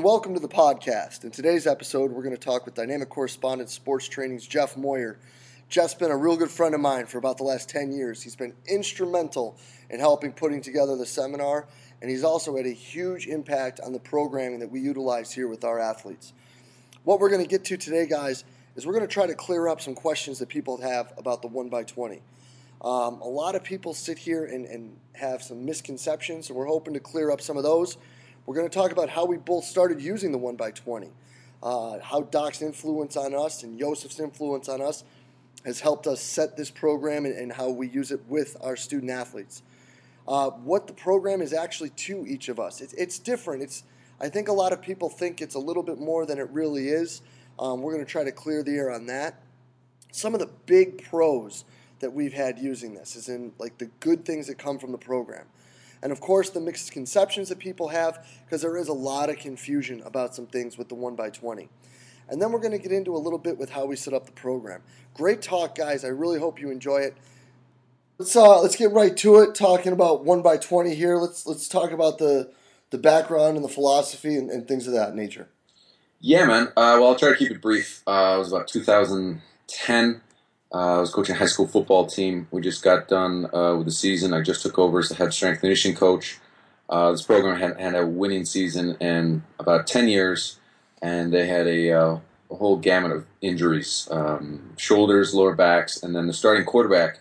And welcome to the podcast. In today's episode, we're going to talk with dynamic correspondence Sports Training's Jeff Moyer. Jeff's been a real good friend of mine for about the last 10 years. He's been instrumental in helping putting together the seminar, and he's also had a huge impact on the programming that we utilize here with our athletes. What we're going to get to today, guys, is we're going to try to clear up some questions that people have about the 1x20. Um, a lot of people sit here and, and have some misconceptions, and we're hoping to clear up some of those. We're going to talk about how we both started using the 1x20, uh, how Doc's influence on us and Joseph's influence on us has helped us set this program and, and how we use it with our student athletes. Uh, what the program is actually to each of us. It's, it's different. It's, I think a lot of people think it's a little bit more than it really is. Um, we're going to try to clear the air on that. Some of the big pros that we've had using this is in like the good things that come from the program. And of course, the misconceptions that people have, because there is a lot of confusion about some things with the 1x20. And then we're going to get into a little bit with how we set up the program. Great talk, guys. I really hope you enjoy it. Let's uh, let's get right to it. Talking about one by twenty here. Let's let's talk about the the background and the philosophy and, and things of that nature. Yeah, man. Uh, well, I'll try to keep it brief. Uh, it was about 2010. Uh, I was coaching a high school football team. We just got done uh, with the season. I just took over as the head strength conditioning coach. Uh, this program had, had, a winning season in about 10 years, and they had a, uh, a whole gamut of injuries um, shoulders, lower backs, and then the starting quarterback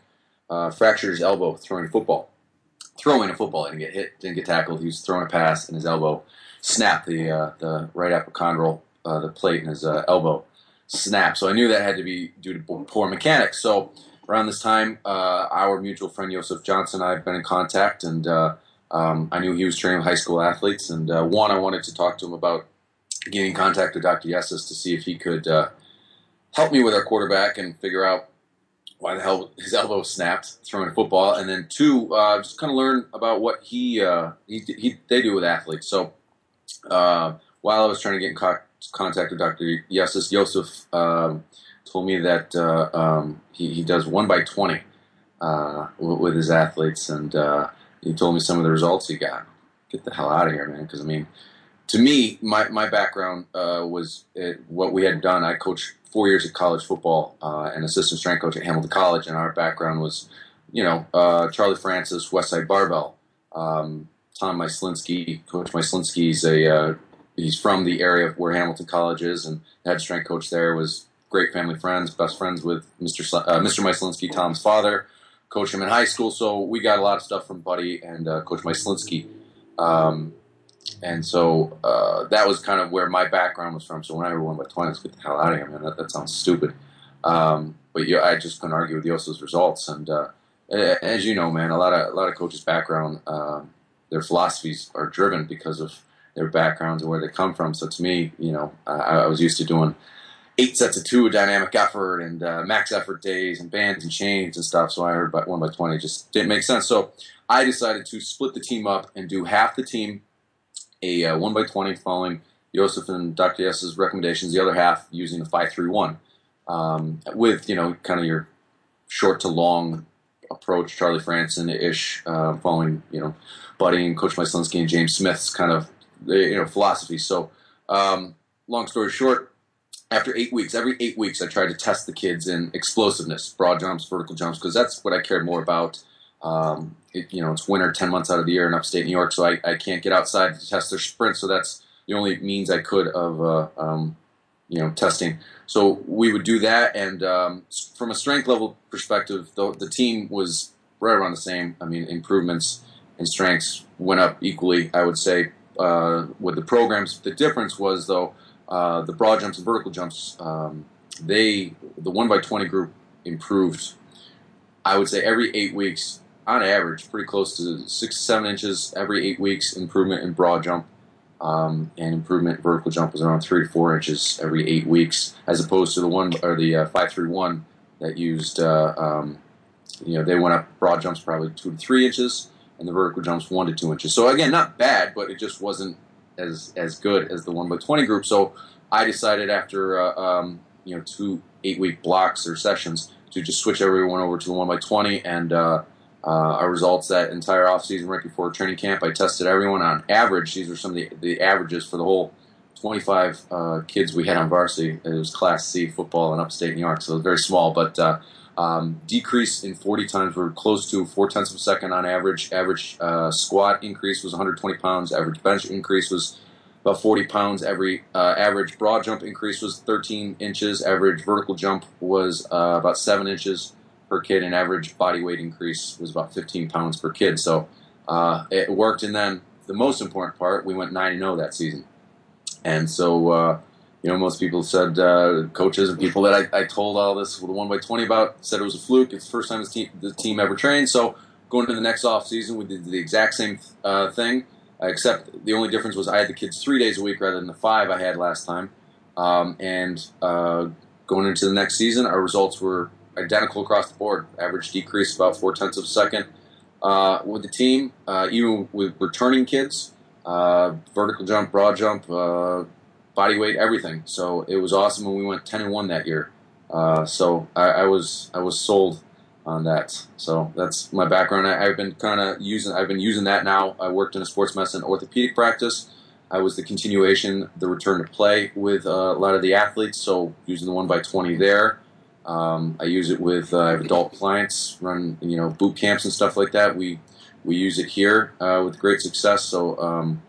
uh, fractured his elbow throwing a football. Throwing a football, didn't get hit, didn't get tackled. He was throwing a pass, and his elbow snapped the, uh, the right epicondyle, the plate in his elbow snap. So I knew that had to be due to poor mechanics. So around this time, uh, our mutual friend Joseph Johnson and I have been in contact, and uh, um, I knew he was training high school athletes. And uh, one, I wanted to talk to him about getting in contact with Dr. Yessis to see if he could uh, help me with our quarterback and figure out why the hell his elbow snapped throwing a football. And then two, uh, just kind of learn about what he, uh, he, he, they do with athletes. So while I was trying to get in contact contacted Dr. Yessis Yosef um, told me that uh, um, he, he does one by twenty uh, with his athletes, and uh, he told me some of the results he got. Get the hell out of here, man! Because I mean, to me, my my background uh, was it, what we had done. I coached four years of college football uh, and assistant strength coach at Hamilton College, and our background was, you know, uh, Charlie Francis, Westside Barbell. Um, Tom Myslinski, Coach Myslinski's a he's from the area where Hamilton College is, and the head strength coach there was great family friends, best friends with Mr. Uh, Mr. Myslinski, Tom's father. Coached him in high school, so we got a lot of stuff from Buddy and uh, Coach Myslinski. Um, and so uh, that was kind of where my background was from. So when I one by twenty, let's get the hell out of here, man. That, that sounds stupid. Um, but I just couldn't argue with Yosa's results. And uh, as you know, man, a lot of a lot of coaches' background, um, their philosophies are driven because of their backgrounds and where they come from. So to me, you know, I, I was used to doing eight sets of two dynamic effort and uh, max effort days and bands and chains and stuff. So I heard about one by twenty just didn't make sense. So I decided to split the team up and do half the team a uh, one by twenty following Joseph and Dr. Yes's recommendations. The other half using the five three one um, with you know kind of your short to long approach, Charlie Francis ish, uh, following you know Buddy and Coach My Myslinski and James Smith's kind of you know philosophy. So, um, long story short, after eight weeks, every eight weeks, I tried to test the kids in explosiveness, broad jumps, vertical jumps, because that's what I cared more about. Um, it, you know, it's winter, ten months out of the year in upstate New York, so I, I can't get outside to test their sprint. So that's the only means I could of uh, um, you know testing. So we would do that, and um, from a strength level perspective, the, the team was right around the same. I mean, improvements in strengths went up equally. I would say uh, with the programs. The difference was though uh, the broad jumps and vertical jumps. Um, they the one by twenty group improved. I would say every eight weeks, on average, pretty close to six to seven inches every eight weeks. Improvement in broad jump. Um, and improvement vertical jump was around three to four inches every eight weeks, as opposed to the one or the uh, five three one that used. Uh, um, you know, they went up broad jumps probably two to three inches, and the vertical jumps one to two inches. So again, not bad, but it just wasn't as as good as the one by twenty group. So I decided after uh, um, you know two eight week blocks or sessions to just switch everyone over to the one by twenty and uh, Uh, our results that entire offseason right before training camp, I tested everyone on average. These were some of the, the averages for the whole 25 uh, kids we had on varsity. It was Class C football in upstate New York, so it was very small. But uh, um, decrease in 40 times, we're close to four tenths of a second on average. Average uh, squat increase was 120 pounds. Average bench increase was about 40 pounds. Every uh, average broad jump increase was 13 inches. Average vertical jump was uh, about seven inches per kid, and average body weight increase was about 15 pounds per kid. So uh, it worked. And then the most important part, we went 9 0 that season. And so, uh, you know, most people said, uh, coaches and people that I, I, told all this, with the 1 by 20 about, said it was a fluke. It's the first time the team, the team ever trained. So going into the next off season, we did the exact same uh, thing, except the only difference was I had the kids three days a week rather than the five I had last time. Um, and uh, going into the next season, our results were identical across the board. Average decrease about four tenths of a second. Uh, with the team, uh, even with returning kids, uh, vertical jump, broad jump, body weight, everything. So it was awesome when we went ten and one that year. Uh, so I, I, was I was sold on that. So that's my background. I, have been kind of using I've been using that now. I worked in a sports medicine orthopedic practice. I was the continuation, the return to play with uh, a lot of the athletes. So using the one by twenty there. Um, I use it with uh, adult clients, run you know boot camps and stuff like that. We we use it here uh, with great success. So um,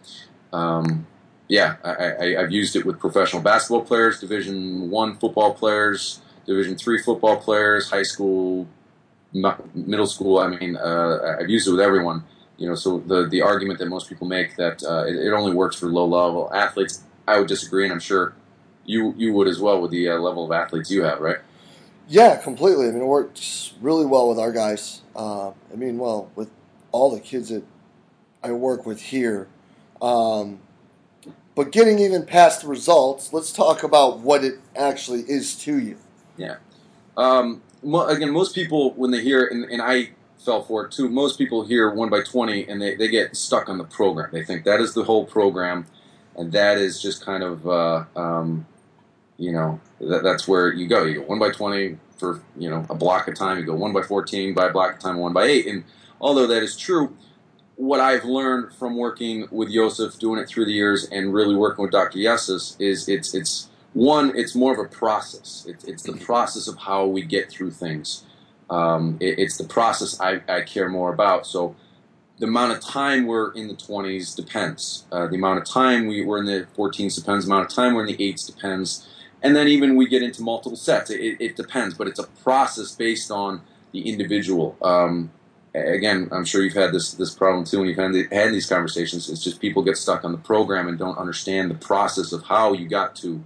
um, yeah, I, have used it with professional basketball players, Division One football players, Division Three football players, high school, middle school. I mean, uh, I've used it with everyone. You know, so the the argument that most people make that uh, it, it, only works for low level athletes, I would disagree, and I'm sure you you would as well with the uh, level of athletes you have, right? Yeah, completely. I mean, it works really well with our guys. Uh, I mean, well, with all the kids that I work with here. Um, but getting even past the results, let's talk about what it actually is to you. Yeah. Um, again, most people, when they hear, and, and, I fell for it too, most people hear 1 by 20 and they, they get stuck on the program. They think that is the whole program, and that is just kind of, uh, um, you know, that, that's where you go. You go one by twenty for you know a block of time. You go one by fourteen by a block of time, one by eight. And although that is true, what I've learned from working with Joseph, doing it through the years, and really working with Dr. Yessis is it's it's one, it's more of a process. It's, it's the process of how we get through things. Um, it, it's the process I, I, care more about. So the amount of time we're in the 20s depends. Uh, the amount of time we, we're in the 14s depends. The amount of time we're in the 8s depends and then even we get into multiple sets. It, it depends, but it's a process based on the individual. Um, again, I'm sure you've had this this problem too when you've had, the, had these conversations. It's just people get stuck on the program and don't understand the process of how you got to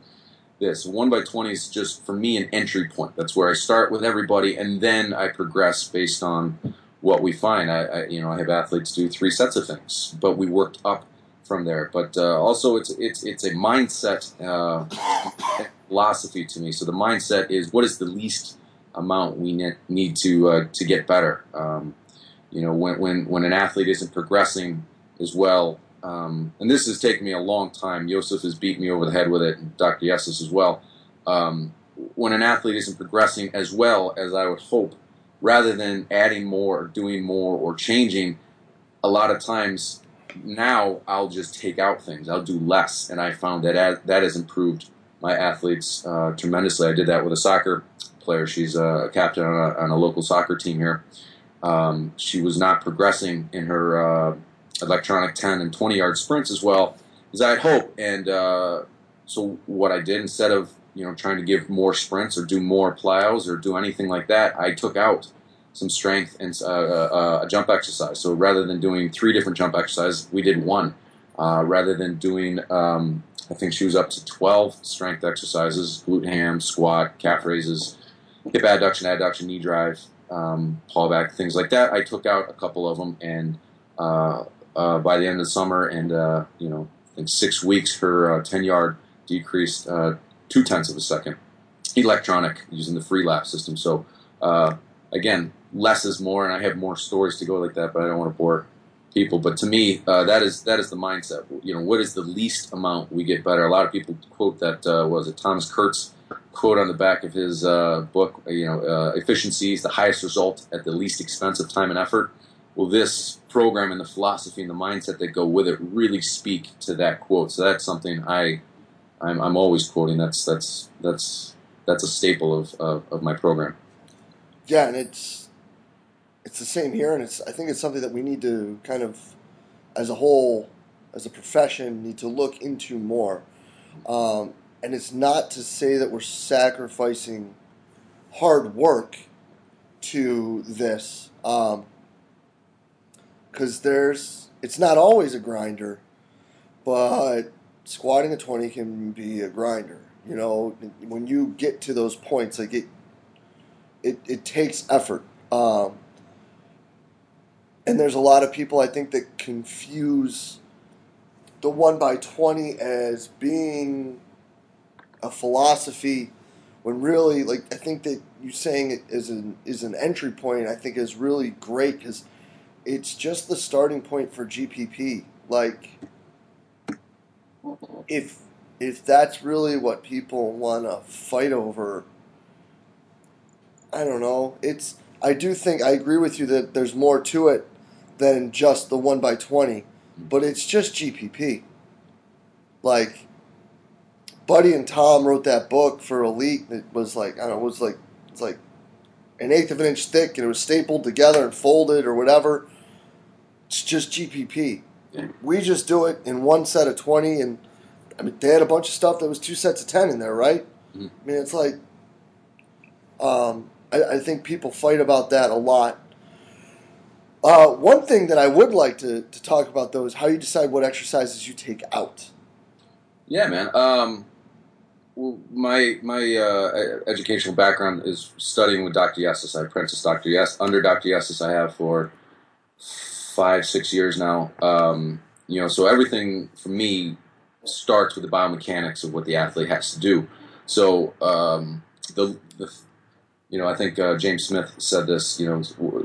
this. One by twenty is just for me an entry point. That's where I start with everybody, and then I progress based on what we find. I, I you know I have athletes do three sets of things, but we worked up from there. But uh, also, it's it's it's a mindset uh, philosophy to me. So the mindset is what is the least amount we ne- need to uh, to get better. Um, you know, when when when an athlete isn't progressing as well, um, and this has taken me a long time. Joseph has beat me over the head with it, and Dr. Yessis as well. Um, when an athlete isn't progressing as well as I would hope, rather than adding more or doing more or changing, a lot of times now I'll just take out things. I'll do less, and I found that that has improved my athletes uh, tremendously. I did that with a soccer player. She's a captain on a, on a local soccer team here. Um, she was not progressing in her uh, electronic 10 and 20 yard sprints as well as I'd hope. And uh, so what I did instead of you know trying to give more sprints or do more plows or do anything like that, I took out some strength and uh, uh, a jump exercise. So rather than doing three different jump exercises, we did one. Uh, rather than doing, um, I think she was up to 12 strength exercises, glute ham, squat, calf raises, hip adduction, adduction, knee drive, um, pull back, things like that. I took out a couple of them, and uh, uh, by the end of the summer, and uh, you know, in six weeks, her 10 yard decreased two tenths of a second. Electronic using the Freelap system. So again, less is more, and I have more stories to go like that, but I don't want to bore people. But to me, uh, that is that is the mindset. You know, what is the least amount we get better? A lot of people quote that uh, was it Thomas Kurz quote on the back of his uh, book. You know, uh, efficiency is the highest result at the least expense of time and effort. will this program and the philosophy and the mindset that go with it really speak to that quote? So that's something I, I'm, I'm always quoting. That's that's that's that's a staple of, of, of my program. Yeah, and it's it's the same here, and it's I think it's something that we need to kind of, as a whole, as a profession, need to look into more. Um, and it's not to say that we're sacrificing hard work to this, because um, there's it's not always a grinder, but squatting a twenty can be a grinder. You know, when you get to those points, like it, it, it takes effort. Um, and there's a lot of people I think that confuse the one by twenty as being a philosophy when really like I think that you saying it is an is an entry point I think is really great because it's just the starting point for GPP. Like if if that's really what people want to fight over, I don't know. It's I do think I agree with you that there's more to it than just the one by twenty, but it's just GPP. Like Buddy and Tom wrote that book for Elite that was like I don't know, it was like it's like an eighth of an inch thick and it was stapled together and folded or whatever. It's just GPP. Yeah. We just do it in one set of twenty and I mean they had a bunch of stuff that was two sets of ten in there, right? Mm-hmm. I mean it's like um, I, I, think people fight about that a lot. Uh, one thing that I would like to, to talk about though is how you decide what exercises you take out. Yeah, man. Um, well, my my uh, educational background is studying with Dr. Yessis. I apprenticed Dr. Yes under Dr. Yessis. I have for five six years now. Um, you know, so everything for me starts with the biomechanics of what the athlete has to do. So um, the, the you know, I think uh, James Smith said this. You know,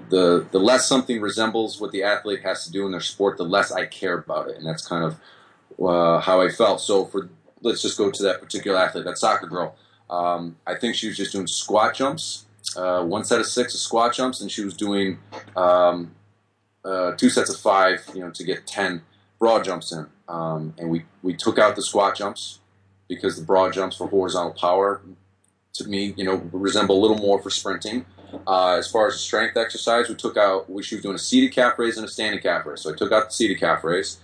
the the less something resembles what the athlete has to do in their sport, the less I care about it, and that's kind of uh, how I felt. So for let's just go to that particular athlete, that soccer girl. Um, I think she was just doing squat jumps, uh, one set of six of squat jumps, and she was doing um, uh, two sets of five, you know, to get ten broad jumps in. Um, and we we took out the squat jumps because the broad jumps for horizontal power, to me, you know, resemble a little more for sprinting. Uh, as far as the strength exercise, we took out. We she was doing a seated calf raise and a standing calf raise. So I took out the seated calf raise.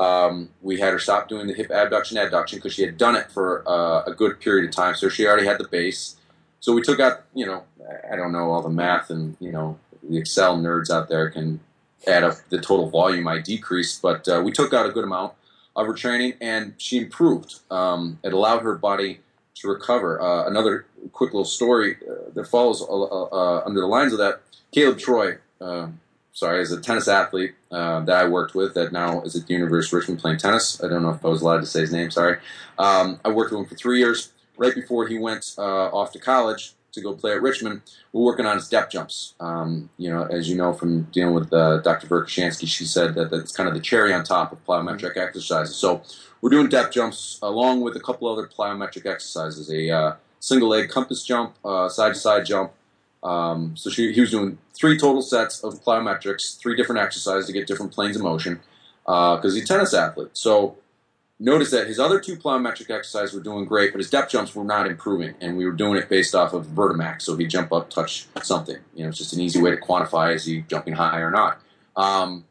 Um, we had her stop doing the hip abduction adduction because she had done it for uh, a good period of time, so she already had the base. So we took out, you know, I don't know all the math, and you know, the Excel nerds out there can add up the total volume I decreased, but uh, we took out a good amount of her training, and she improved. Um, it allowed her body to recover. Uh, another quick little story uh, that follows uh, uh, under the lines of that: Caleb Troy sorry, as a tennis athlete uh, that I worked with that now is at the University of Richmond playing tennis. I don't know if I was allowed to say his name, sorry. Um, I worked with him for three years. Right before he went uh, off to college to go play at Richmond, we're working on his depth jumps. Um, you know, as you know from dealing with uh, Dr. Verkhoshansky, she said that that's kind of the cherry on top of plyometric exercises. So we're doing depth jumps along with a couple other plyometric exercises, a uh, single leg compass jump, side to side jump, um, so she, he was doing three total sets of plyometrics, three different exercises to get different planes of motion, because uh, he's a tennis athlete. So notice that his other two plyometric exercises were doing great, but his depth jumps were not improving, and we were doing it based off of Vertimax. So he'd jump up, touch something. You know, it's just an easy way to quantify is he jumping high or not. Um,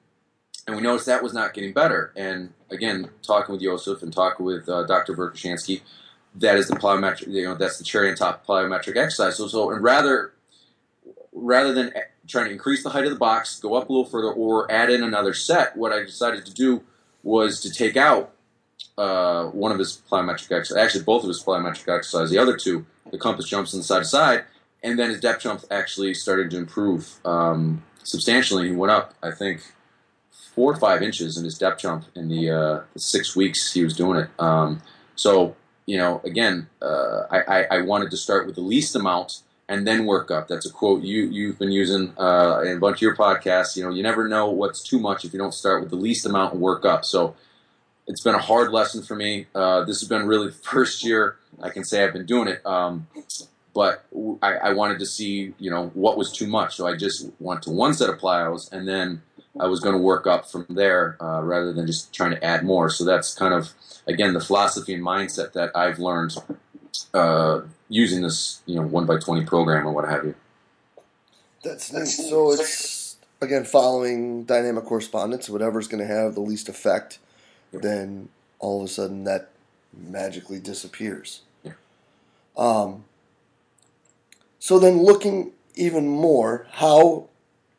and we noticed that was not getting better. And again, talking with Joseph and talking with uh, Dr. Verkhoshansky, that is the plyometric. You know, that's the cherry on top plyometric exercise. So, so and rather rather than trying to increase the height of the box, go up a little further, or add in another set, what I decided to do was to take out uh, one of his plyometric exercises, actually both of his plyometric exercises, the other two, the compass jumps and the side to side, and then his depth jump actually started to improve um, substantially. He went up, I think, four or five inches in his depth jump in the, uh, the six weeks he was doing it. Um, so, you know, again, uh, I, I, I wanted to start with the least amount and then work up. That's a quote you you've been using uh, in a bunch of your podcasts. You know, you never know what's too much if you don't start with the least amount and work up. So it's been a hard lesson for me. Uh, this has been really the first year I can say I've been doing it. Um, but I, I, wanted to see, you know, what was too much. So I just went to one set of plyos and then I was going to work up from there uh, rather than just trying to add more. So that's kind of again the philosophy and mindset that I've learned uh, using this you know one by twenty program or what have you. That's neat. So it's again following dynamic correspondence. Whatever's going to have the least effect, Yep. then all of a sudden that magically disappears. Yeah. Um. So then, looking even more, how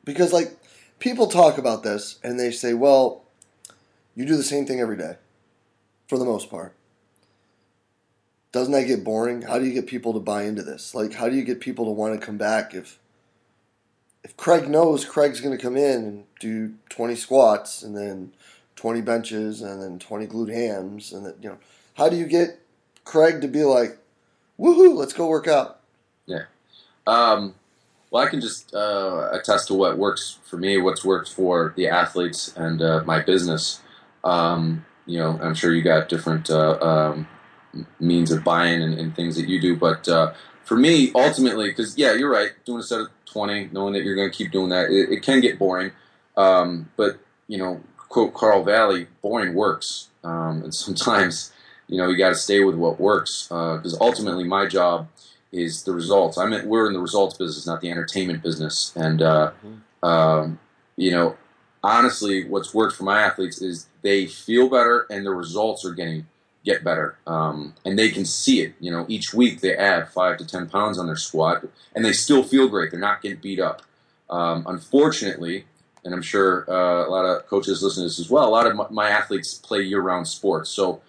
because like people talk about this and they say, well, you do the same thing every day, for the most part. Doesn't that get boring? How do you get people to buy into this? Like, how do you get people to want to come back if if Craig knows Craig's going to come in and do 20 squats and then 20 benches and then 20 glute hams and that you know, how do you get Craig to be like, woohoo, let's go work out? Yeah. Um, well, I can just uh, attest to what works for me, what's worked for the athletes and uh, my business. Um, you know, I'm sure you got different uh, um, means of buying and, and things that you do, but uh, for me, ultimately, because yeah, you're right, doing a set of 20, knowing that you're going to keep doing that, it, it can get boring. Um, but you know, quote Carl Valle, boring works, um, and sometimes you know you got to stay with what works because ultimately, my job is the results. I mean, we're in the results business, not the entertainment business. And uh, um, you know, honestly, what's worked for my athletes is they feel better and the results are getting get better, um, and they can see it. You know, each week they add five to ten pounds on their squat, and they still feel great. They're not getting beat up. Um, unfortunately, and I'm sure uh, a lot of coaches listen to this as well. A lot of my, athletes play year-round sports, so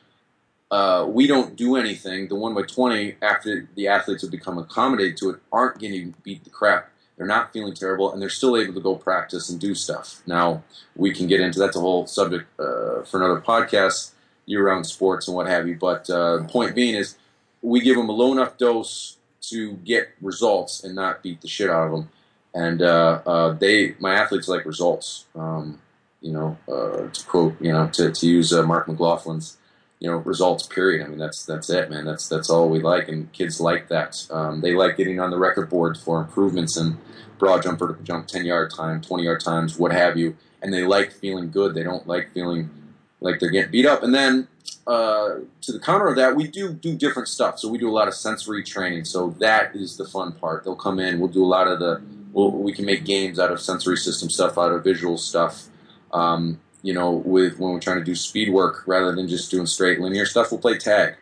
uh, we don't do anything. The one by twenty, after the athletes have become accommodated to it, aren't getting beat the crap. They're not feeling terrible, and they're still able to go practice and do stuff. Now we can get into that's a whole subject uh, for another podcast, year-round sports and what have you. But uh, point being is, we give them a low enough dose to get results and not beat the shit out of them. And uh, uh, they, my athletes, like results. Um, you know, uh, to quote, you know, to, to use uh, Mark McLaughlin's you know results period i mean that's that's it man that's that's all we like and kids like that um, they like getting on the record board for improvements in broad jump vertical jump 10 yard time 20 yard times what have you and they like feeling good they don't like feeling like they're getting beat up. And then uh, to the counter of that we do do different stuff. So we do a lot of sensory training. So that is the fun part. They'll come in. We'll do a lot of the we'll, we can make games out of sensory system stuff out of visual stuff. Um, you know, with when we're trying to do speed work rather than just doing straight linear stuff, we'll play tag.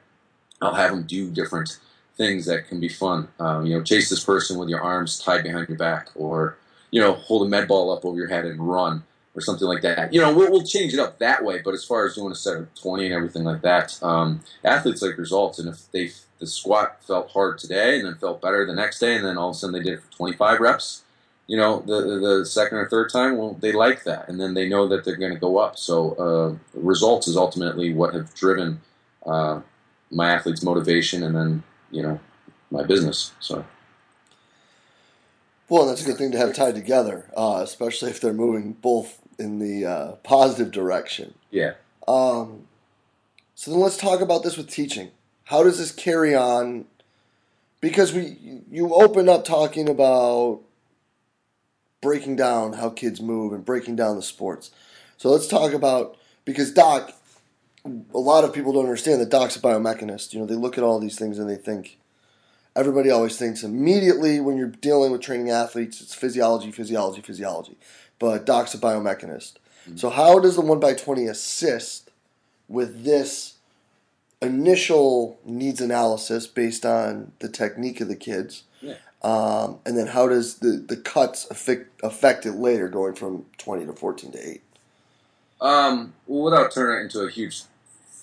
I'll have them do different things that can be fun. Um, you know, chase this person with your arms tied behind your back, or you know, hold a med ball up over your head and run, or something like that. You know, we'll, we'll change it up that way. But as far as doing a set of twenty and everything like that, um, athletes like results. And if they the squat felt hard today and then felt better the next day, and then all of a sudden they did it for twenty five reps you know, the the second or third time, well, they like that, and then they know that they're going to go up. So uh, results is ultimately what have driven uh, my athletes' motivation, and then you know, my business. So. Well, that's a good thing to have tied together, uh, especially if they're moving both in the uh, positive direction. Yeah. Um, so then let's talk about this with teaching. How does this carry on? Because we you open up talking about breaking down how kids move and breaking down the sports. So let's talk about because Doc, a lot of people don't understand that Doc's a biomechanist. You know, they look at all these things and they think everybody always thinks immediately when you're dealing with training athletes, it's physiology, physiology, physiology. But Doc's a biomechanist. Mm-hmm. So how does the one by twenty assist with this initial needs analysis based on the technique of the kids? Yeah. Um, and then how does the, the cuts affect, affect it later, going from 20 to 14 to 8? Um, well, without turning it into a huge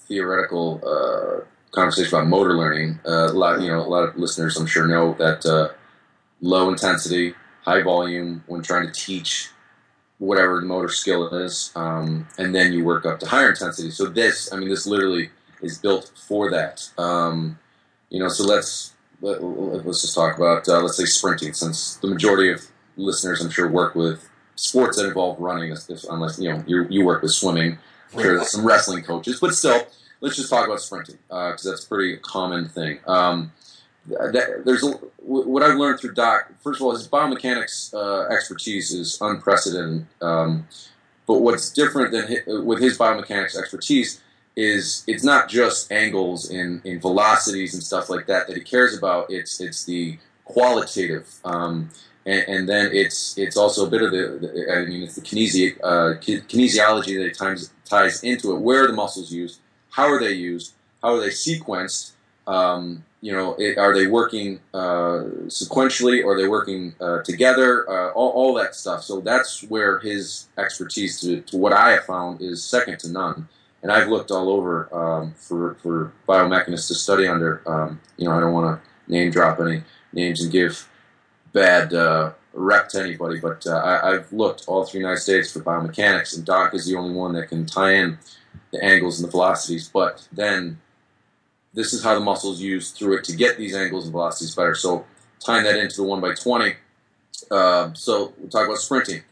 theoretical uh, conversation about motor learning, uh, a lot you know a lot of listeners I'm sure know that uh, low intensity, high volume when trying to teach whatever the motor skill is, um, and then you work up to higher intensity. So this, I mean, this literally is built for that. Um, you know, so let's let, us just talk about uh, let's say sprinting, since the majority of listeners I'm sure work with sports that involve running, unless you know you you work with swimming. I'm sure there's some wrestling coaches, but still, let's just talk about sprinting because uh, that's a pretty common thing. Um, that, there's a, what I've learned through Doc. First of all, his biomechanics uh, expertise is unprecedented. Um, But what's different than his, with his biomechanics expertise is it's not just angles and, in velocities and stuff like that that he cares about. It's it's the qualitative, um, and, and, then it's it's also a bit of the, the I mean it's the kinesi, uh, kinesiology that ties ties into it. Where are the muscles used? How are they used? How are they sequenced? Um, you know, it, are they working uh, sequentially or are they working uh, together? Uh, all, all, that stuff. So that's where his expertise, to, to, what I have found, is second to none. And I've looked all over um, for, for biomechanists to study under. Um, you know, I don't want to name drop any names and give bad uh, rep to anybody, but uh, I, have looked all through the United States for biomechanics, and Doc is the only one that can tie in the angles and the velocities. But then this is how the muscles use through it to get these angles and velocities better. So tying that into the 1 by 20 uh, so we'll talk about sprinting.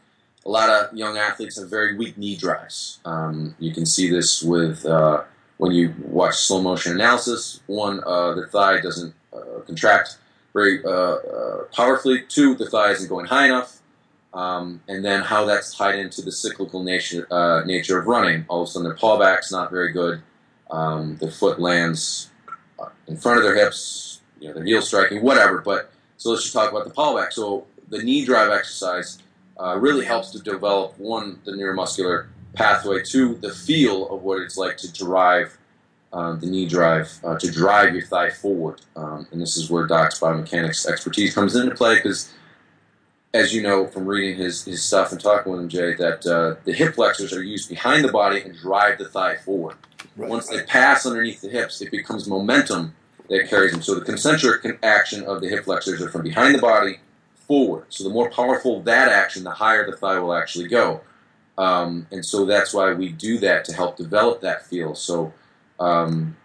A lot of young athletes have very weak knee drives. Um, you can see this with uh, when you watch slow motion analysis. One, uh, the thigh doesn't uh, contract very uh, powerfully. Two, the thigh isn't going high enough. Um, and then how that's tied into the cyclical nature nature of running. All of a sudden, their pawback's not very good. Um, the foot lands in front of their hips, you know, their heel striking, whatever. But so let's just talk about the pawback. So the knee drive exercise uh, really helps to develop one the neuromuscular pathway, two the feel of what it's like to drive um, the knee drive uh, to drive your thigh forward. Um, and this is where Doc's biomechanics expertise comes into play because. As you know from reading his, his stuff and talking with him, Jay, that uh, the hip flexors are used behind the body and drive the thigh forward. Right. Once they pass underneath the hips, it becomes momentum that carries them. So the concentric action of the hip flexors are from behind the body forward. So the more powerful that action, the higher the thigh will actually go. Um, and so that's why we do that to help develop that feel. So, um,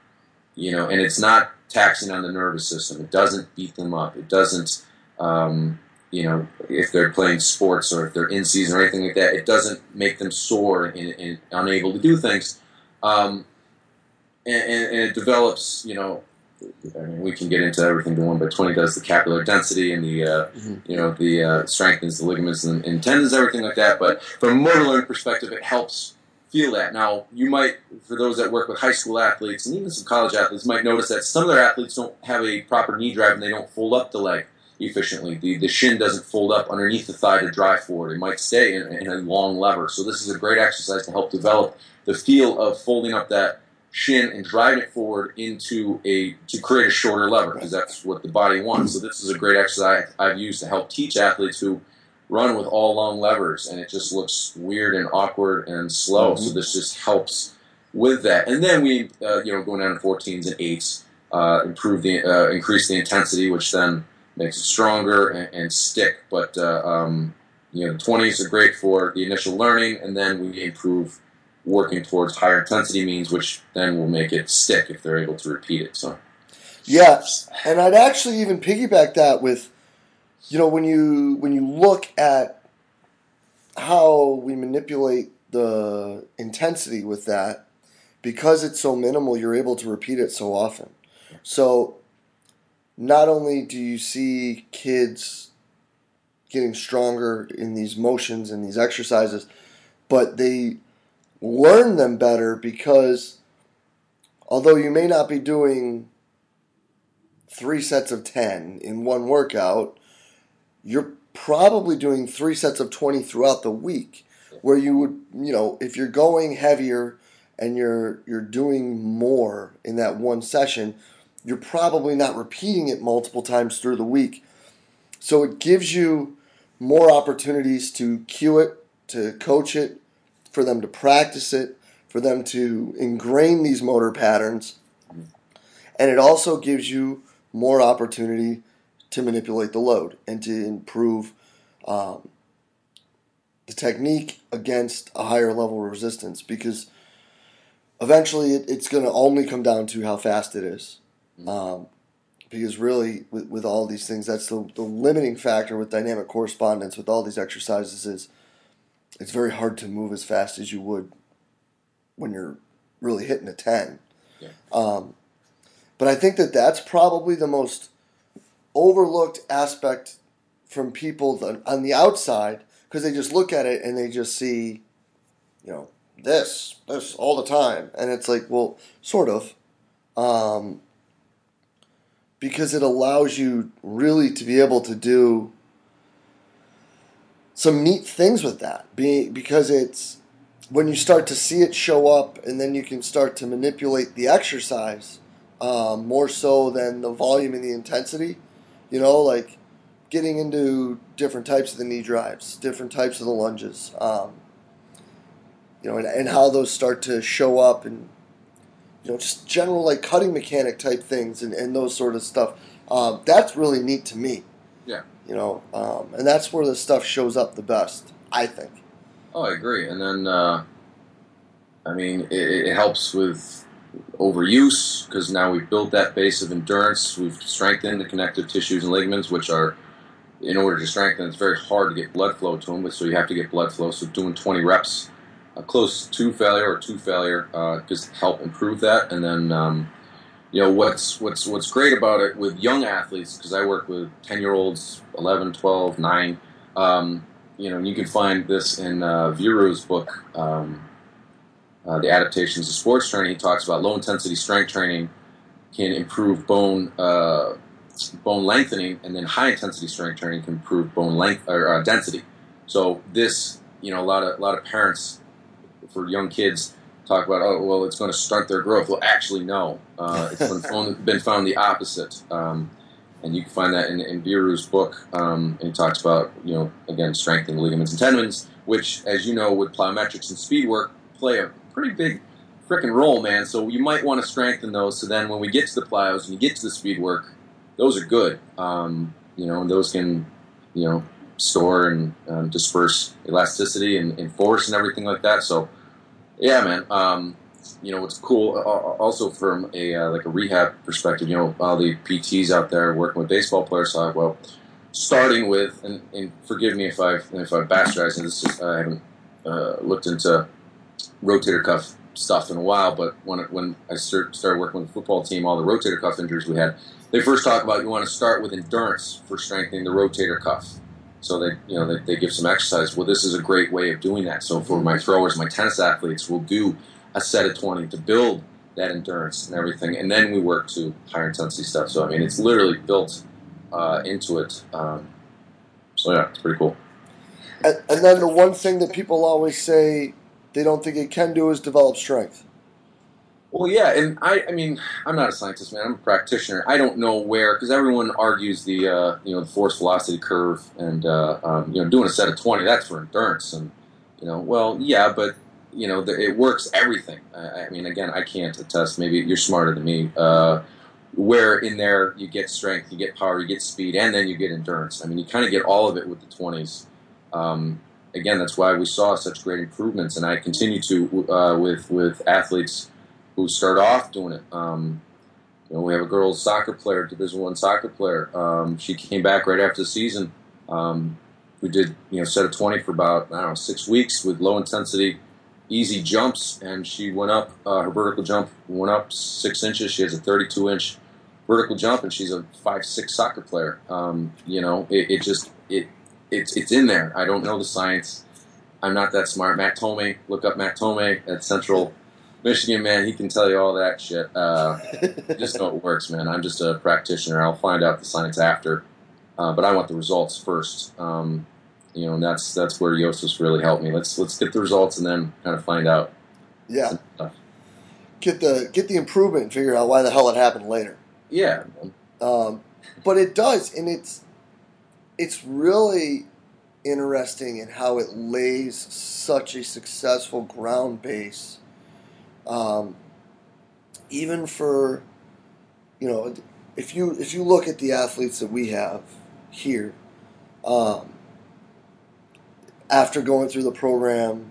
you know, and it's not taxing on the nervous system. It doesn't beat them up. It doesn't, um, you know, if they're playing sports or if they're in season or anything like that, it doesn't make them sore and, and unable to do things. Um, and, and, it develops, you know, I mean, we can get into everything the one by twenty does the capillary density and the uh, mm-hmm. you know the uh, strengthens the ligaments and, and, tendons, everything like that. But from a motor learning perspective, it helps feel that. Now, you might, for those that work with high school athletes and even some college athletes, might notice that some of their athletes don't have a proper knee drive and they don't fold up the leg efficiently. The, the shin doesn't fold up underneath the thigh to drive forward. It might stay in, in a long lever. So this is a great exercise to help develop the feel of folding up that shin and driving it forward into a to create a shorter lever because that's what the body wants. So this is a great exercise I've used to help teach athletes who run with all long levers and it just looks weird and awkward and slow. Mm-hmm. So this just helps with that. And then we, uh, you know, going down to 14s and 8s, uh, improve the uh, increase the intensity, which then makes it stronger and, and stick. But uh, um, you know, 20s are great for the initial learning, and then we improve working towards higher intensity means, which then will make it stick if they're able to repeat it. So, yes, and I'd actually even piggyback that with, you know, when you when you look at how we manipulate the intensity with that, because it's so minimal, you're able to repeat it so often. So, not only do you see kids getting stronger in these motions and these exercises, but they learn them better because although you may not be doing three sets of 10 in one workout, you're probably doing three sets of 20 throughout the week where you would, you know, if you're going heavier and you're you're doing more in that one session, you're probably not repeating it multiple times through the week. So it gives you more opportunities to cue it, to coach it, for them to practice it, for them to ingrain these motor patterns. And it also gives you more opportunity to manipulate the load and to improve um, the technique against a higher level of resistance because eventually it, it's going to only come down to how fast it is. Um, because really, with, with all these things, that's the, the limiting factor with dynamic correspondence, with all these exercises, is it's very hard to move as fast as you would when you're really hitting a 10. Yeah. Um, but I think that that's probably the most overlooked aspect from people on the outside because they just look at it and they just see you know, this, this all the time. And it's like, well, sort of. Um, because it allows you really to be able to do some neat things with that. Be, because it's when you start to see it show up and then you can start to manipulate the exercise um, more so than the volume and the intensity. You know, like getting into different types of the knee drives, different types of the lunges, um, you know, and, and how those start to show up and, you know, just general like cutting mechanic type things and, and those sort of stuff. Um, that's really neat to me. Yeah. You know, um, and that's where the stuff shows up the best, I think. Oh, I agree. And then, uh, I mean, it, it helps with overuse because now we've built that base of endurance. We've strengthened the connective tissues and ligaments, which are, in order to strengthen, it's very hard to get blood flow to them. So you have to get blood flow. So doing 20 reps, uh, close to failure or to failure, uh, just help improve that. And then, um, you know, what's what's what's great about it with young athletes because I work with 10 year olds, 11, 12, 9. Um, you know, you can find this in uh, Viru's book. Um, uh, the adaptations of sports training. He talks about low intensity strength training can improve bone uh, bone lengthening, and then high intensity strength training can improve bone length or uh, density. So this, you know, a lot of a lot of parents for young kids talk about, oh, well, it's going to stunt their growth. Well, actually, no. Uh, it's been found, been found the opposite. Um, and you can find that in, in Viru's book. Um, and he talks about, you know, again, strengthening ligaments and tendons, which, as you know, with plyometrics and speed work, play a pretty big freaking role, man. So you might want to strengthen those. So then when we get to the plyos and you get to the speed work, those are good. Um, you know, and those can, you know, store and um, disperse elasticity and, and, force and everything like that. So, yeah, man. Um, you know, what's cool also from a uh, like a rehab perspective. You know, all the PTs out there working with baseball players. So, well, starting with, and, and forgive me if I've if I've bastardized this. Is, I haven't uh, looked into rotator cuff stuff in a while, but when when I started working with the football team, all the rotator cuff injuries we had, they first talk about you want to start with endurance for strengthening the rotator cuff. So they you know they, they give some exercise. Well, this is a great way of doing that. So for my throwers, my tennis athletes, we'll do a set of twenty to build that endurance and everything, and then we work to higher intensity stuff. So I mean, it's literally built uh, into it. Um, so yeah, it's pretty cool. And, and then the one thing that people always say they don't think it can do is develop strength. Well, yeah, and I, I mean, I'm not a scientist, man. I'm a practitioner. I don't know where because everyone argues the, uh, you know, the force velocity curve, and uh, um, you know, doing a set of 20 that's for endurance, and you know, well, yeah, but you know, the, it works everything. I, I, mean, again, I can't attest. Maybe you're smarter than me. Uh, where in there you get strength, you get power, you get speed, and then you get endurance. I mean, you kind of get all of it with the 20s. Um, again, that's why we saw such great improvements, and I continue to uh, with with athletes who start off doing it. Um, you know, we have a girls soccer player, Division One soccer player. Um, she came back right after the season. Um, we did you know set of twenty for about I don't know six weeks with low intensity, easy jumps, and she went up. Uh, her vertical jump went up six inches. She has a thirty-two inch vertical jump, and she's a five-six soccer player. Um, you know, it, it just it it's it's in there. I don't know the science. I'm not that smart. Matt Tomei, look up Matt Tomei at Central Michigan, man. He can tell you all that shit. Uh, just know it works, man. I'm just a practitioner. I'll find out the science after, uh, but I want the results first. Um, you know, and that's that's where Yessis really helped me. Let's let's get the results and then kind of find out. Yeah. Get the get the improvement and figure out why the hell it happened later. Yeah. Um, but it does, and it's it's really interesting in how it lays such a successful ground base. Um, even for, you know, if you if you look at the athletes that we have here, um, after going through the program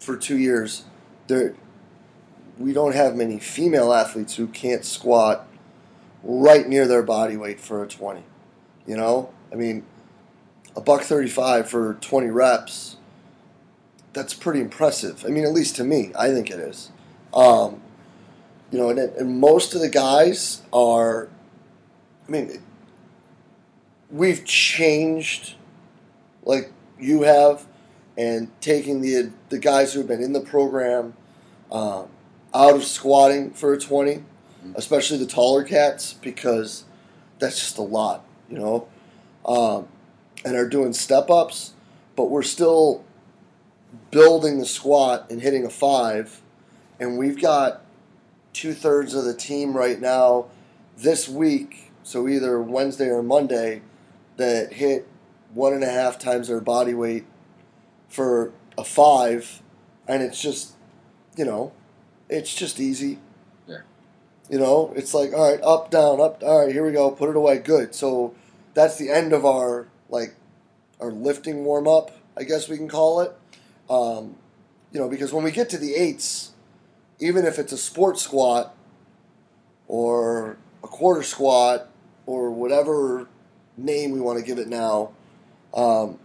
for two years, there we don't have many female athletes who can't squat right near their body weight for a twenty. You know, I mean, a buck thirty-five for twenty reps. That's pretty impressive. I mean, at least to me, I think it is. Um, you know, and, and most of the guys are. I mean, we've changed, like you have, and taking the the guys who have been in the program um, out of squatting for a 20, especially the taller cats, because that's just a lot, you know, um, and are doing step ups, but we're still building the squat and hitting a five, and we've got two thirds of the team right now this week, so either Wednesday or Monday, that hit one and a half times their body weight for a five, and it's just, you know, it's just easy. Yeah. You know, it's like all right, up, down, up. All right, here we go. Put it away. Good. So that's the end of our like our lifting warm up. I guess we can call it. Um, you know, because when we get to the eights, even if it's a sport squat or a quarter squat or whatever name we want to give it now, um,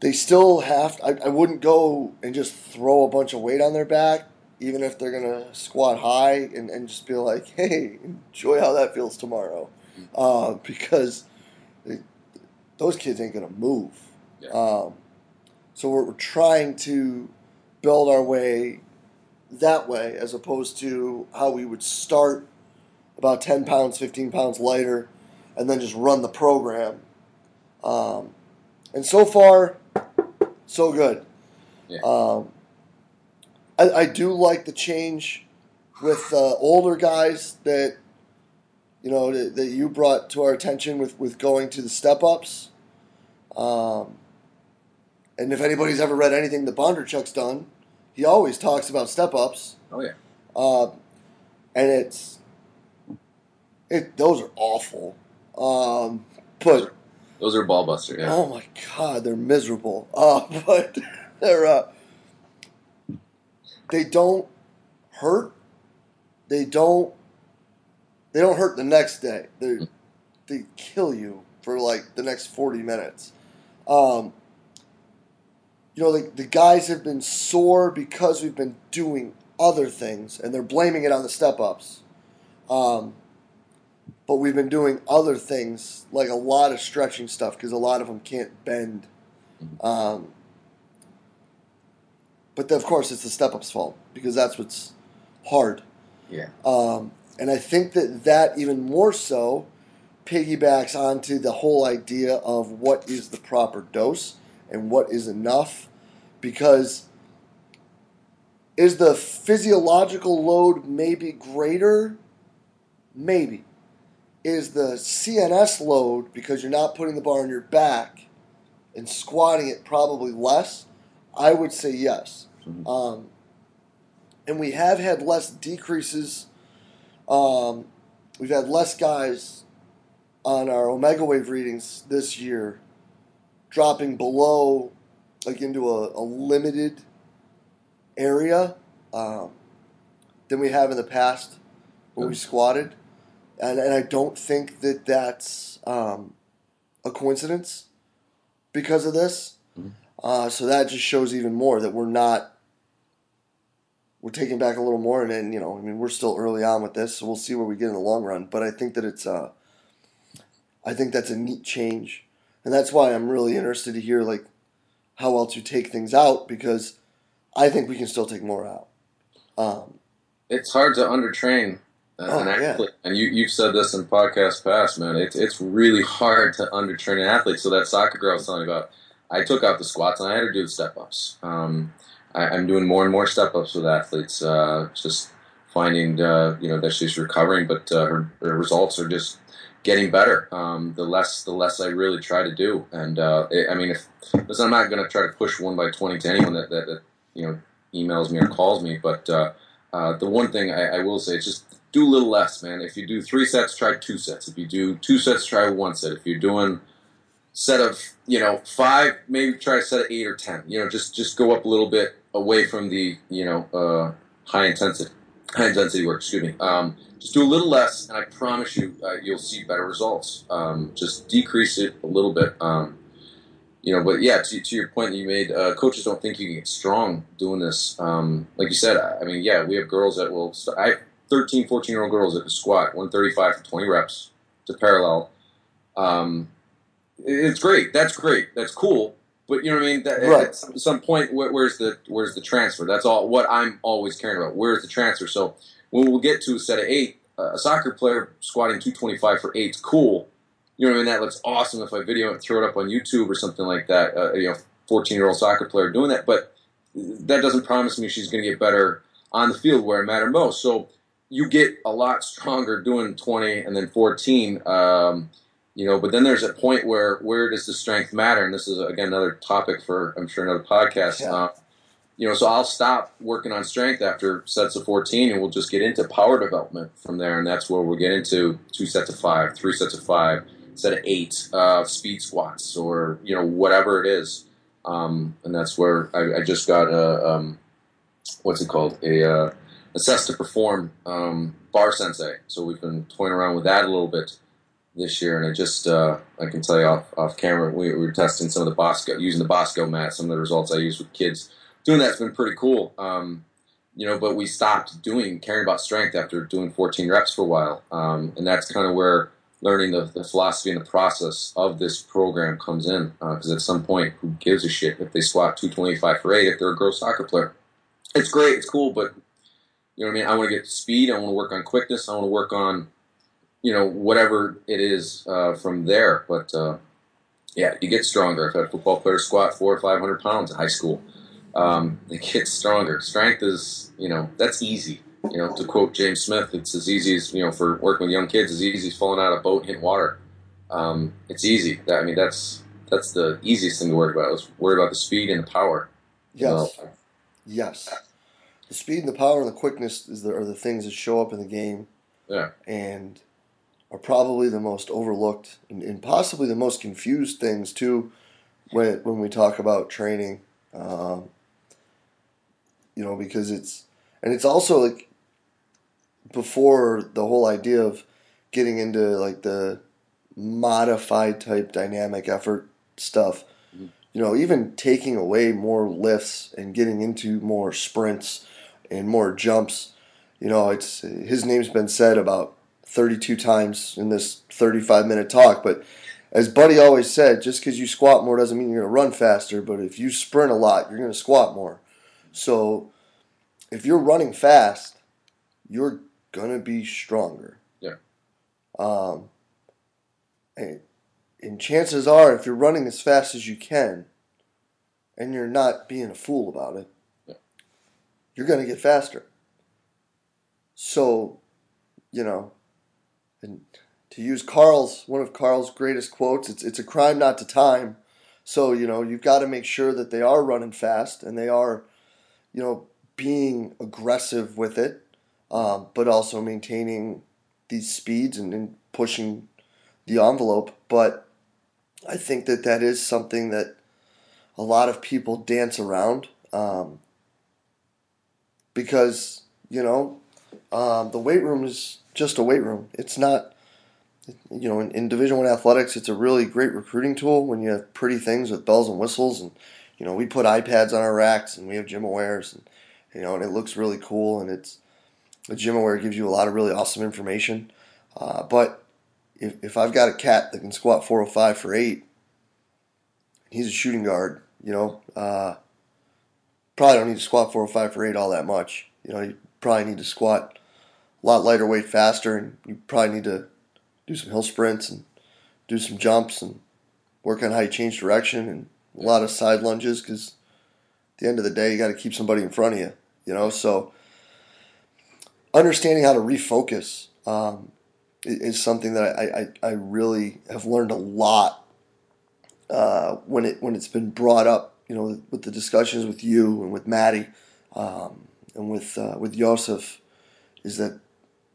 they still have. I, I wouldn't go and just throw a bunch of weight on their back, even if they're gonna squat high, and, and just be like, "Hey, enjoy how that feels tomorrow," uh, because those kids ain't gonna move. Yeah. Um, so we're, we're trying to build our way that way, as opposed to how we would start about ten pounds, fifteen pounds lighter, and then just run the program. Um, and so far, so good. Yeah. Um, I, I do like the change with uh, older guys that you know that, that you brought to our attention with, with going to the step ups. Um, and if anybody's ever read anything that Bondarchuk's done, he always talks about step ups. Oh yeah. Uh, and it's it those are awful. Um, but Those are ball buster. Yeah. oh my god, they're miserable. Uh, but they're uh, they don't hurt. They don't. They don't hurt the next day. They they kill you for like the next forty minutes. Um, you know, like the guys have been sore because we've been doing other things, and they're blaming it on the step ups. Um, but we've been doing other things like a lot of stretching stuff because a lot of them can't bend. Um, but then, of course, it's the step up's fault because that's what's hard. Yeah. Um, and I think that that even more so piggybacks onto the whole idea of what is the proper dose and what is enough. Because is the physiological load maybe greater? Maybe. Is the CNS load, because you're not putting the bar on your back and squatting it, probably less? I would say yes. Mhm. Um, and we have had less decreases. Um, we've had less guys on our omega wave readings this year dropping below, like into a, a limited area um, than we have in the past when we squatted. And, and I don't think that that's um, a coincidence because of this. Mhm. Uh, so that just shows even more that we're not we're taking back a little more, and then you know, I mean, we're still early on with this, so we'll see where we get in the long run. But I think that it's, uh, I think that's a neat change, and that's why I'm really interested to hear like how else you take things out because I think we can still take more out. Um, It's hard to undertrain uh, Oh, an yeah. athlete, and you you've said this in podcasts past, man. It's it's really hard to undertrain an athlete. So that soccer girl I was telling you about, I took out the squats and I had her do the step ups. Um, I, I'm doing more and more step ups with athletes. Uh, just finding uh, you know that she's recovering, but uh, her, her results are just getting better. Um, the less the less I really try to do, and uh, it, I mean, if listen, I'm not going to try to push one by twenty to anyone that, that, that you know emails me or calls me, but uh, uh, the one thing I, I will say is just do a little less, man. If you do three sets, try two sets. If you do two sets, try one set. If you're doing set of you know five, maybe try a set of eight or ten. You know, just just go up a little bit away from the you know uh, high intensity high intensity work. Excuse me. Um, just do a little less, and I promise you, uh, you'll see better results. Um, just decrease it a little bit. Um, you know, but yeah, to, to your point that you made, uh, coaches don't think you can get strong doing this. Um, like you said, I I mean, yeah, we have girls that will. Start, I have 13, 14 year old girls that can squat 135 for 20 reps to parallel. Um, it's great. That's great. That's cool. But you know what I mean. That, Right. At some, some point, where, where's the where's the transfer? That's all. What I'm always caring about. Where's the transfer? So when we'll get to a set of eight, uh, a soccer player squatting 225 for eight's cool. You know what I mean? That looks awesome if I video it and throw it up on YouTube or something like that. Uh, you know, 14 year old soccer player doing that, but that doesn't promise me she's going to get better on the field where it matters most. So you get a lot stronger doing 20 and then 14. Um, you know, but then there's a point where where does the strength matter? And this is again another topic for I'm sure another podcast. Yeah. Uh, you know, so I'll stop working on strength after sets of 14, and we'll just get into power development from there, and that's where we'll get into two sets of five, three sets of five, set of eight, uh, speed squats, or you know whatever it is. Um, and that's where I, I just got a um, what's it called a uh, Assess2Perform um, bar sensei. So we've been toying around with that a little bit this year, and I just uh, I can tell you off, off camera we, we were testing some of the Bosco using the Bosco mat. Some of the results I use with kids doing that's been pretty cool. Um, you know, but we stopped doing caring about strength after doing 14 reps for a while, um, and that's kind of where learning the, the philosophy and the process of this program comes in. Because at some point, who gives a shit if they squat 225 for eight if they're a girl soccer player? It's great, it's cool, but you know what I mean. I want to get speed. I want to work on quickness. I want to work on you know whatever it is uh, from there. But uh, yeah, you get stronger. I've had football players squat four or five hundred pounds in high school. Um, they get stronger. Strength is, you know, that's easy. You know, to quote James Smith, it's as easy as you know for working with young kids, as easy as falling out of a boat and hitting water. Um, it's easy. That, I mean, that's that's the easiest thing to worry about. Is worry about the speed and the power. Yes. So, Yes. The speed and the power and the quickness is the, are the things that show up in the game yeah, and are probably the most overlooked and, and possibly the most confused things too when when we talk about training. Um, you know, because it's and it's also like before the whole idea of getting into like the modified type dynamic effort stuff. Mhm. You know, even taking away more lifts and getting into more sprints and more jumps. You know, it's his name's been said about 32 times in this 35 minute talk, but as Buddy always said, just because you squat more doesn't mean you're going to run faster, but if you sprint a lot, you're going to squat more. So if you're running fast, you're going to be stronger. Yeah. Um, and, and chances are, if you're running as fast as you can and you're not being a fool about it, Yeah. you're going to get faster. So, you know, and to use Carl's one of Carl's greatest quotes, it's it's a crime not to time. So, you know, you've got to make sure that they are running fast and they are, you know, being aggressive with it, um, but also maintaining these speeds and, and pushing the envelope. But I think that that is something that a lot of people dance around um, because, you know, um, the weight room is just a weight room. It's not, you know, in, in Division One athletics, it's a really great recruiting tool when you have pretty things with bells and whistles, and you know, we put iPads on our racks, and we have GymAwares, and you know, and it looks really cool, and it's the GymAware gives you a lot of really awesome information. Uh, but if if I've got a cat that can squat 405 for eight, he's a shooting guard, you know. Uh, probably don't need to squat 405 for eight all that much. You know, you probably need to squat a lot lighter weight faster, and you probably need to do some hill sprints and do some jumps and work on how you change direction and a lot of side lunges because at the end of the day, you got to keep somebody in front of you, you know. So understanding how to refocus um, is something that I, I, I really have learned a lot uh, when it when it's been brought up, you know, with the discussions with you and with Maddie um, and with uh, with Yosef, is that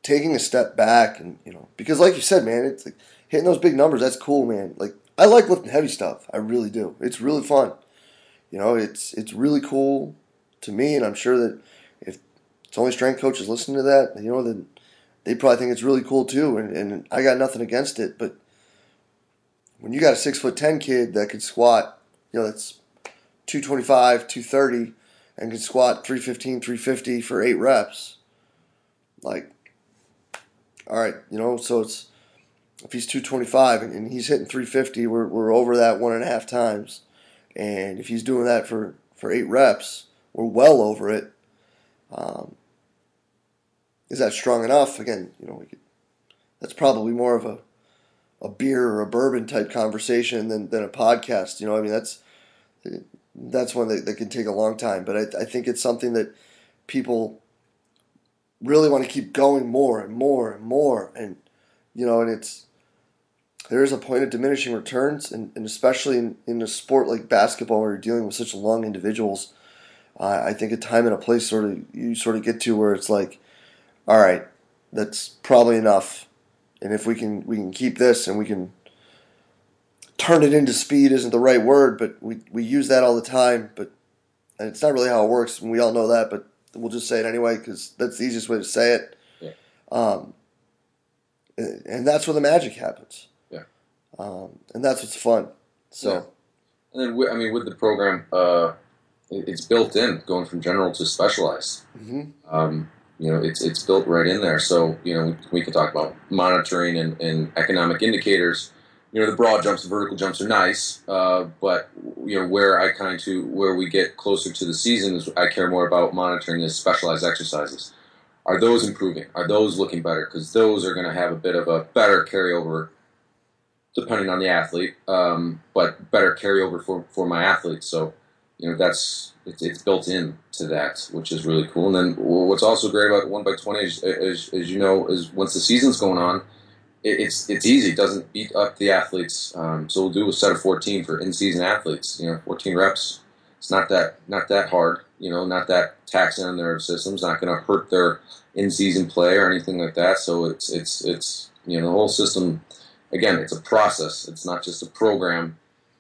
taking a step back and you know because like you said, man, it's like hitting those big numbers. That's cool, man. Like I like lifting heavy stuff. I really do. It's really fun. You know, it's it's really cool to me, and I'm sure that if it's only strength coaches listening to that, you know, then they probably think it's really cool too. And, and I got nothing against it, but when you got a six foot ten kid that could squat, you know, that's 225, 230, and can squat 315, 350 for eight reps, like, all right, you know, so it's if he's 225 and, he's hitting 350, we're, we're over that one and a half times. And if he's doing that for, for eight reps, we're well over it. Um, is that strong enough? Again, you know, could, that's probably more of a a beer or a bourbon type conversation than, than a podcast. You know, I mean, that's that's one that, that can take a long time. But I, I think it's something that people really want to keep going more and more and more. And, you know, and it's, there is a point of diminishing returns, and, and especially in, in a sport like basketball where you're dealing with such long individuals. Uh, I think a time and a place sort of you sort of get to where it's like, all right, that's probably enough, and if we can we can keep this and we can turn it into speed isn't the right word, but we, we use that all the time. But and it's not really how it works, and we all know that. But we'll just say it anyway because that's the easiest way to say it. Yeah. Um, and that's where the magic happens. Um, and that's what's fun. So. Yeah. And then, I mean, with the program, uh, it's built in, going from general to specialized. Mm-hmm. Um, you know, it's it's built right in there. So you know, we, we can talk about monitoring and, and economic indicators you know the broad jumps, the vertical jumps are nice, uh, but you know where I kind of where we get closer to the season is I care more about monitoring the specialized exercises. Are those improving? Are those looking better? Because those are going to have a bit of a better carryover, depending on the athlete, um, but better carryover for, for my athletes. So you know that's it's, it's built in to that, which is really cool. And then what's also great about one by twenty, as, as, you know, is once the season's going on it's it's easy. It doesn't beat up the athletes. Um, so we'll do a set of 14 for in-season athletes. You know, 14 reps. It's not that not that hard. You know, not that taxing on their systems. Not going to hurt their in-season play or anything like that. So it's it's it's you know the whole system. Again, it's a process. It's not just a program.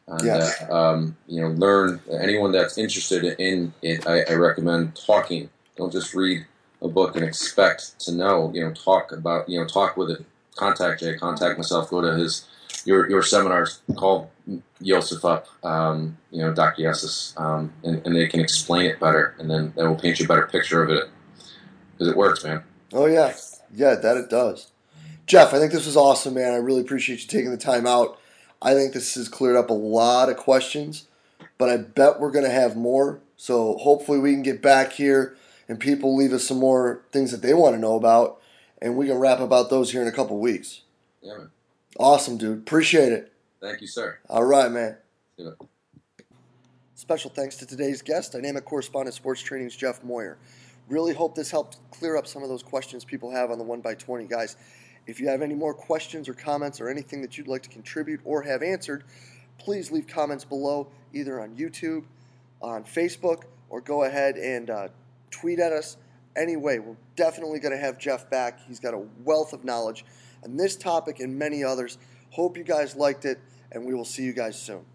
And, yes. uh, um, you know, learn. Anyone that's interested in it, I, I recommend talking. Don't just read a book and expect to know. You know, talk about. You know, talk with it contact Jay, contact myself, go to his your your seminars, call Yosef up, um, you know, Dr. Yessis, um, and, and, they can explain it better, and then that will paint you a better picture of it because it works, man. Oh yeah, yeah, that it does. Jeff, I think this was awesome, man. I really appreciate you taking the time out. I think this has cleared up a lot of questions, but I bet we're going to have more. So hopefully we can get back here and people leave us some more things that they want to know about and we can wrap about those here in a couple weeks. Yeah, man. Awesome, dude. Appreciate it. Thank you, sir. All right, man. Yeah. Special thanks to today's guest, dynamic correspondence sports training's Jeff Moyer. Really hope this helped clear up some of those questions people have on the 1x20. Guys, if you have any more questions or comments or anything that you'd like to contribute or have answered, please leave comments below either on YouTube, on Facebook, or go ahead and uh, tweet at us Anyway, we're definitely going to have Jeff back. He's got a wealth of knowledge on this topic and many others. Hope you guys liked it, and we will see you guys soon.